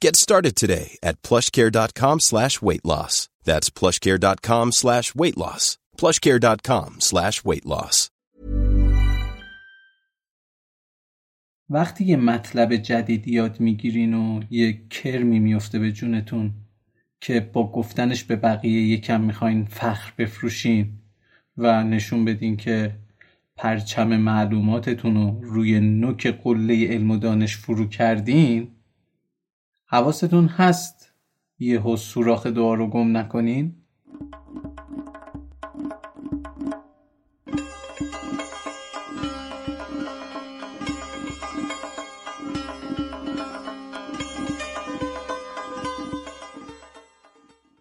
Get started today at plushcare.com slash weight loss. That's plushcare.com slash weight loss. plushcare.com slash weight loss. وقتی یه مطلب جدید یاد می‌گیرین و یه کرمی میفته به جونتون که با گفتنش به بقیه یکم می‌خواین فخر بفروشین و نشون بدین که پرچم معلوماتتون رو روی نوک قله علم و دانش فرو کردین حواستون هست یه سوراخ دعا رو گم نکنین؟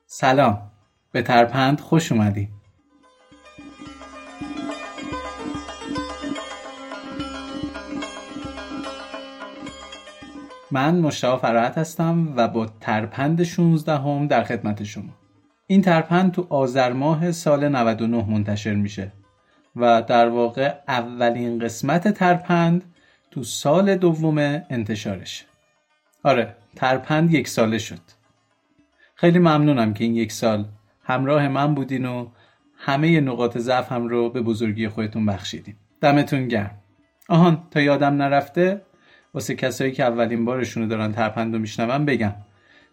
سلام. به ترپند خوش اومدی. من مشتاق فراحت هستم و با ترپند 16 هم در خدمت شما. این ترپند تو آذر ماه سال 99 منتشر میشه و در واقع اولین قسمت ترپند تو سال دوم انتشارش. آره ترپند یک ساله شد. خیلی ممنونم که این یک سال همراه من بودین و همه نقاط ضعف هم رو به بزرگی خودتون بخشیدین. دمتون گرم. آهان تا یادم نرفته واسه کسایی که اولین بارشونو دارن ترپند رو میشنون بگم.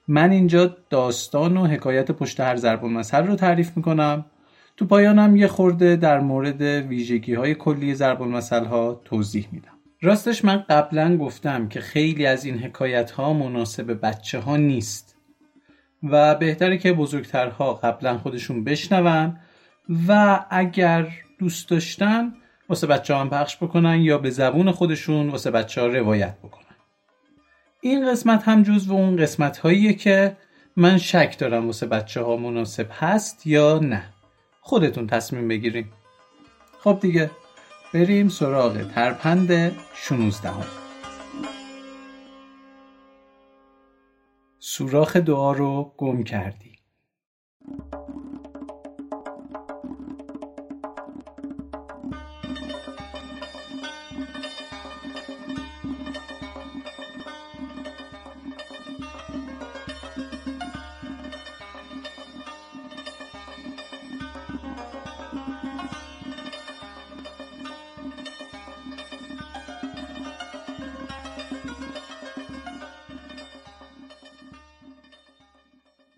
من اینجا داستان و حکایت پشت هر ضرب المثل رو تعریف می‌کنم. تو پایانم یه خورده در مورد ویژگی های کلی ضرب المثل ها توضیح میدم. راستش من قبلا گفتم که خیلی از این حکایت ها مناسب بچه ها نیست و بهتره که بزرگترها قبلا خودشون بشنون و اگر دوست داشتن واسه بچه هم پخش بکنن یا به زبون خودشون واسه بچه ها روایت بکنن. این قسمت هم جز و اون قسمت هاییه که من شک دارم واسه بچه ها مناسب هست یا نه. خودتون تصمیم بگیریم خب دیگه بریم سراغ ترپند 16 هم. سوراخ دعا رو گم کردی.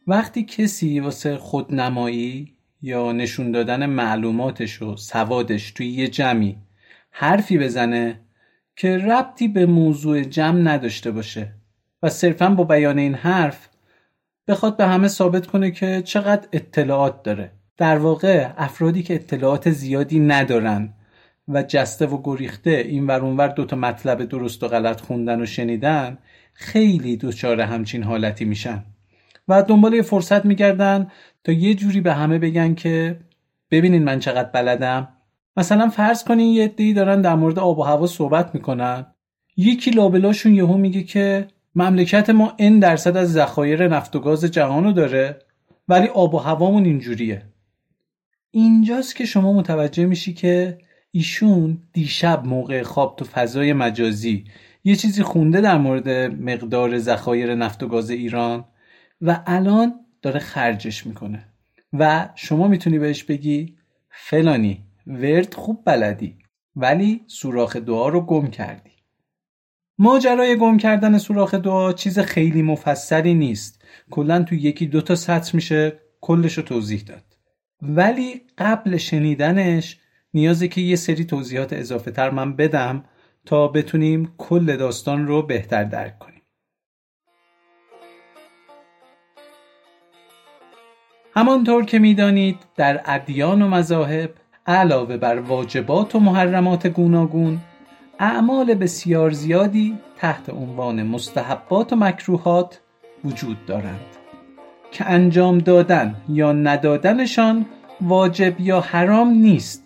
وقتی کسی واسه خودنمایی یا نشون دادن معلوماتش و سوادش توی یه جمعی حرفی بزنه که ربطی به موضوع جمع نداشته باشه و صرفا با بیان این حرف بخواد به همه ثابت کنه که چقدر اطلاعات داره. در واقع افرادی که اطلاعات زیادی ندارن و جسته و گریخته این ور اونور دوتا مطلب درست و غلط خوندن و شنیدن خیلی دچار همچین حالتی میشن. و دنبال یه فرصت میگردن تا یه جوری به همه بگن که ببینین من چقدر بلدم. مثلا فرض کنین یه عده‌ای دارن در مورد آب و هوا صحبت می‌کنن. یکی لابلاشون یهو میگه که مملکت ما این درصد از ذخایر نفت و گاز جهانو داره ولی آب و هوامون اینجوریه. اینجاست که شما متوجه میشی که ایشون دیشب موقع خواب تو فضای مجازی یه چیزی خونده در مورد مقدار ذخایر نفت و گاز ایران. و الان داره خرجش می‌کنه. و شما می‌تونی بهش بگی فلانی ورد خوب بلدی ولی سوراخ دعا رو گم کردی. ماجرای گم کردن سوراخ دعا چیز خیلی مفصلی نیست. کلا تو یکی دوتا سطر میشه کلش رو توضیح داد. ولی قبل شنیدنش نیازه که یه سری توضیحات اضافه تر من بدم تا بتونیم کل داستان رو بهتر درک کنیم. همانطور که می‌دانید در ادیان و مذاهب علاوه بر واجبات و محرمات گوناگون اعمال بسیار زیادی تحت عنوان مستحبات و مکروهات وجود دارند که انجام دادن یا ندادنشان واجب یا حرام نیست.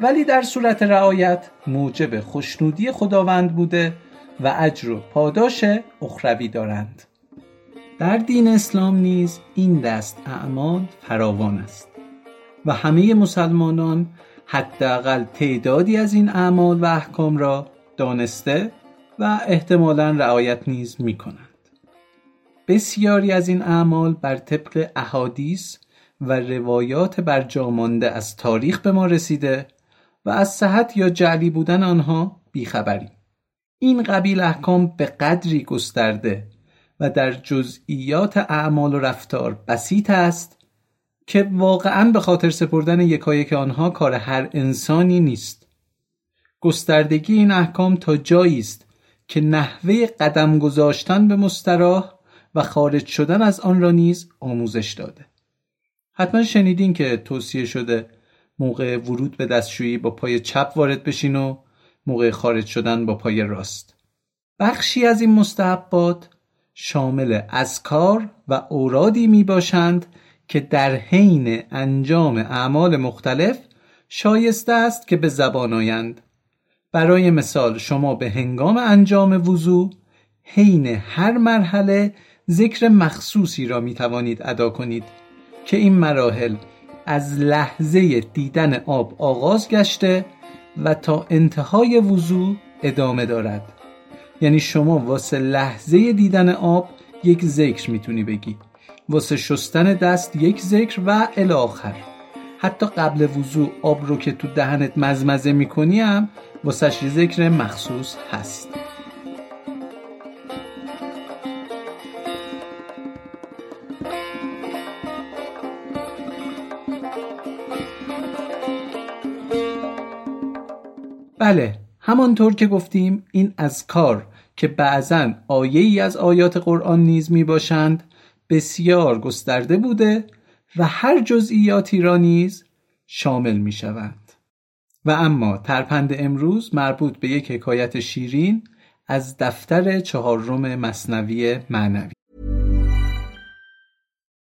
ولی در صورت رعایت موجب خوشنودی خداوند بوده و اجر و پاداش اخروی دارند. در دین اسلام نیز این دست اعمال فراوان است و همه مسلمانان حداقل تعدادی از این اعمال و احکام را دانسته و احتمالا رعایت نیز می کنند. بسیاری از این اعمال بر طبق احادیث و روایات برجامانده از تاریخ به ما رسیده و از صحت یا جعلی بودن آنها بیخبریم. این قبیل احکام به قدری گسترده و در جزئیات اعمال و رفتار بسیط است که واقعا به خاطر سپردن یکایک آنها کار هر انسانی نیست. گستردگی این احکام تا جایی است که نحوه قدم گذاشتن به مستراح و خارج شدن از آن را نیز آموزش داده. حتما شنیدین که توصیه شده موقع ورود به دستشویی با پای چپ وارد بشین و موقع خارج شدن با پای راست. بخشی از این مستحبات شامل اذکار و اورادی می باشند که در حین انجام اعمال مختلف شایسته است که به زبان آیند. برای مثال شما به هنگام انجام وضوع حین هر مرحله ذکر مخصوصی را می توانید ادا کنید که این مراحل از لحظه دیدن آب آغاز گشته و تا انتهای وضوع ادامه دارد. یعنی شما واسه لحظه دیدن آب یک ذکر می‌تونی بگی. واسه شستن دست یک ذکر و الاخر. حتی قبل وضوع آب رو که تو دهنت مزمزه می‌کنی هم واسه ذکر مخصوص هست. بله همانطور که گفتیم این از کار که بعضا آیه ای از آیات قرآن نیز می باشند بسیار گسترده بوده و هر جزئیاتی را نیز شامل می شوند. و اما ترپند امروز مربوط به یک حکایت شیرین از دفتر چهارم مصنوی معنوی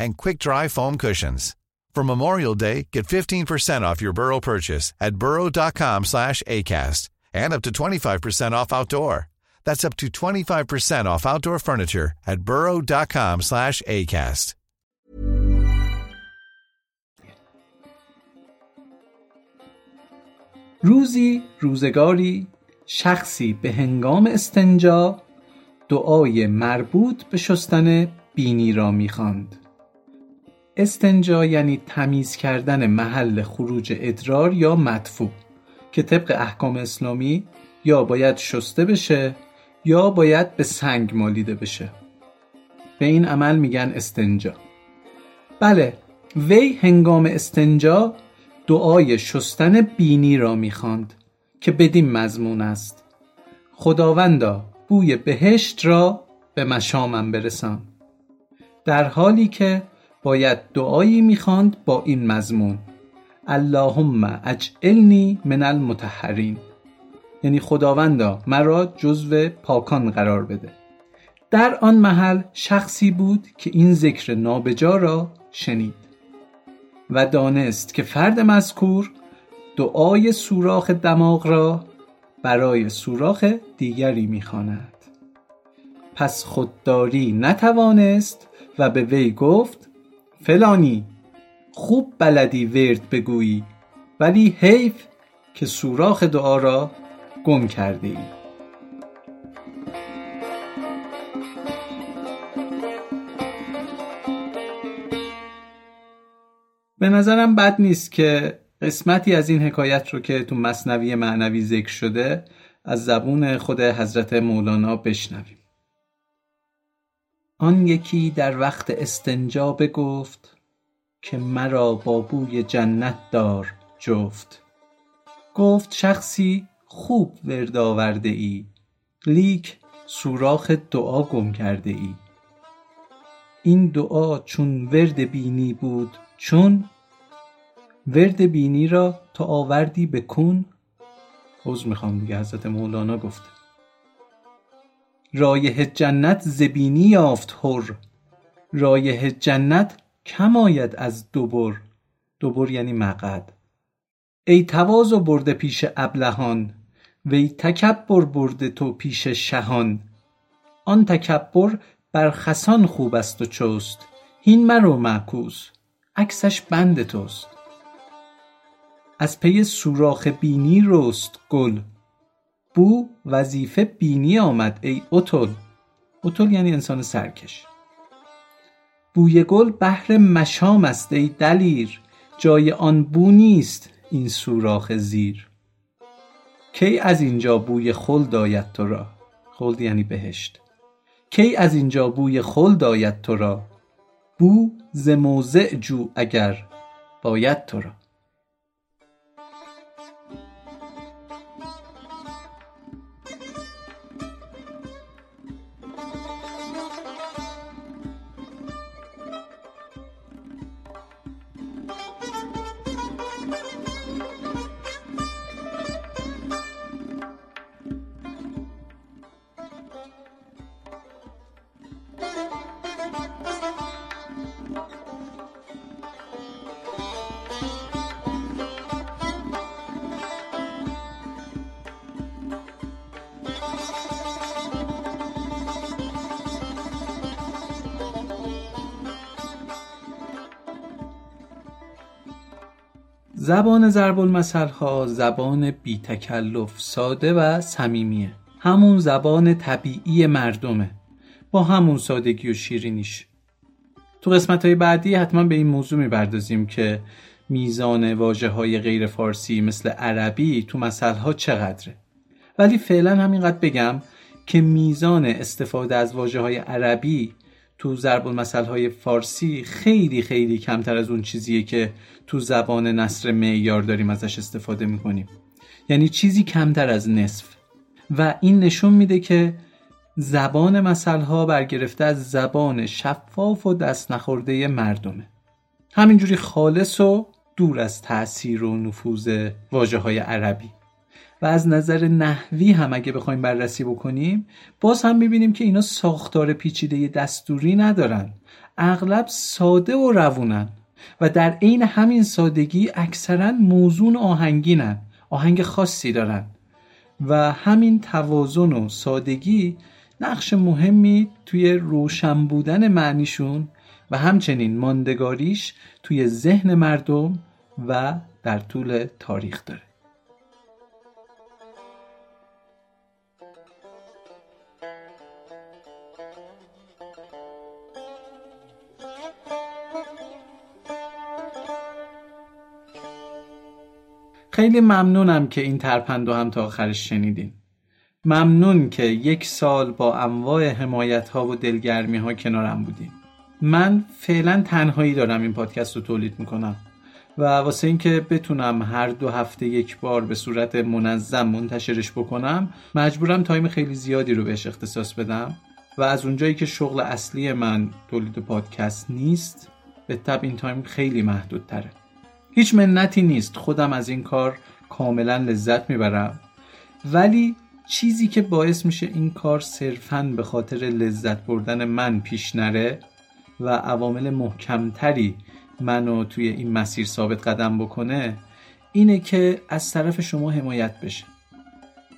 and quick-dry foam cushions. For Memorial Day, get 15% off your Burrow purchase at burrow.com slash ACAST and up to 25% off outdoor. That's up to 25% off outdoor furniture at burrow.com slash ACAST. روزی روزگاری شخصی به هنگام استنجا دعای مربوط به شستن بینی را میخواند. استنجا یعنی تمیز کردن محل خروج ادرار یا مدفوع که طبق احکام اسلامی یا باید شسته بشه یا باید به سنگ مالیده بشه. به این عمل میگن استنجا. بله وی هنگام استنجا دعای شستن بینی را می‌خواند که بدین مضمون است. خداوندا بوی بهشت را به مشامم برسان. در حالی که باید دعایی می‌خواند با این مضمون. اللهم اجعلنی من المتحرین یعنی خداوندا مرا جزو پاکان قرار بده. در آن محل شخصی بود که این ذکر نابجا را شنید و دانست که فرد مذکور دعای سوراخ دماغ را برای سوراخ دیگری می‌خواند. پس خودداری نتوانست و به وی گفت فلانی خوب بلدی ورد بگویی ولی حیف که سوراخ دعا را گم کرده ای به نظرم بد نیست که قسمتی از این حکایت رو که تو مصنوی معنوی ذکر شده از زبون خود حضرت مولانا بشنویم. آن یکی در وقت استنجا بگفت که مرا با بوی جنت دار جفت. گفت شخصی خوب ورد آورده ای لیک سوراخ دعا گم کرده ای. این دعا چون ورد بینی بود چون؟ ورد بینی را تو آوردی به کون؟ حوز می‌خوام دیگه حضرت مولانا گفته. رایه جنت زبینی یافت هر رایه جنت کم آید از دوبر. دوبر یعنی مقد ای تواز و برده پیش ابلهان وی تکبر برده تو پیش شهان. آن تکبر بر خسان خوب است و چست. هین مرو معکوس عکسش بند توست. از پی سوراخ بینی رست گل. بو وظیفه بینی آمد ای اتل اتل یعنی انسان سرکش. بوی گل بهر مشام است ای دلیر. جای آن بو نیست این سوراخ زیر. کی از اینجا بوی خلد آید تو را؟ خلد یعنی بهشت. کی از اینجا بوی خلد آید تو را؟ بو ز موضع جو اگر باید تو را. زبان ضرب المثل ها زبان بی تکلف ساده و صمیمیه. همون زبان طبیعی مردمه. با همون سادگی و شیرینیش. تو قسمت های بعدی حتما به این موضوع می‌پردازیم که میزان واجه های غیر فارسی مثل عربی تو مثل ها چقدره. ولی فعلا همینقدر بگم که میزان استفاده از واجه های عربی تو ضرب المثل های فارسی خیلی خیلی کمتر از اون چیزیه که تو زبان نصر معیار داریم ازش استفاده می‌کنیم. یعنی چیزی کمتر از نصف. و این نشون میده که زبان مثل ها برگرفته از زبان شفاف و دست نخورده مردمه. همینجوری خالص و دور از تاثیر و نفوذ واجه های عربی. و از نظر نحوی هم اگه بخوایم بررسی بکنیم باز هم می‌بینیم که اینا ساختار پیچیده دستوری ندارن. اغلب ساده و روونن و در عین همین سادگی اکثرا موزون آهنگینن آهنگ خاصی دارن. و همین توازن و سادگی نقش مهمی توی روشن بودن معنیشون و همچنین ماندگاریش توی ذهن مردم و در طول تاریخ داره. خیلی ممنونم که این ترپند هم تا آخرش شنیدین. ممنون که یک سال با انواع حمایت ها و دلگرمی ها کنارم بودین من فعلا تنهایی دارم این پادکست رو تولید می‌کنم و واسه اینکه بتونم هر دو هفته یک بار به صورت منظم منتشرش بکنم مجبورم time خیلی زیادی رو بهش اختصاص بدم و از اونجایی که شغل اصلی من تولید پادکست نیست به طبع این time خیلی محدود تره هیچ منتی نیست. خودم از این کار کاملا لذت می‌برم. ولی چیزی که باعث میشه این کار صرفا به خاطر لذت بردن من پیش نره و عوامل محکمتری منو توی این مسیر ثابت قدم بکنه اینه که از طرف شما حمایت بشه.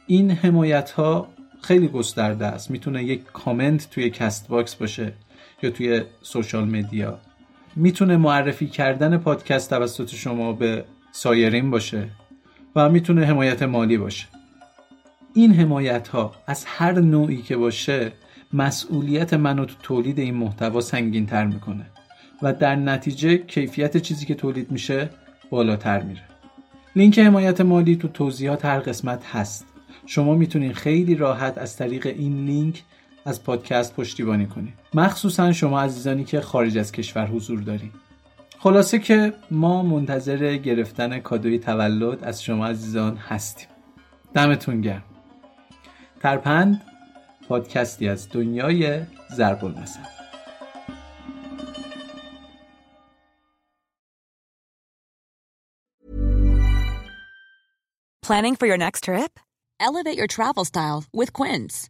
این حمایت ها خیلی گسترده است. می‌تونه یک کامنت توی کست باکس باشه یا توی سوشال مدیا. می‌تونه معرفی کردن پادکست توسط شما به سایرین باشه و می‌تونه حمایت مالی باشه. این حمایت ها از هر نوعی که باشه مسئولیت منو تو تولید این محتوا سنگین تر می‌کنه و در نتیجه کیفیت چیزی که تولید میشه بالاتر میره. لینک حمایت مالی تو توضیحات هر قسمت هست. شما می‌تونید خیلی راحت از طریق این لینک از پادکست پشتیبانی کنید مخصوصا شما عزیزانی که خارج از کشور حضور دارید خلاصه که ما منتظر گرفتن کادوی تولد از شما عزیزان هستیم. دمتون گرم. ترپند پادکستی از دنیای ضرب المثل. Planning for your next trip? Elevate your travel style with Quince.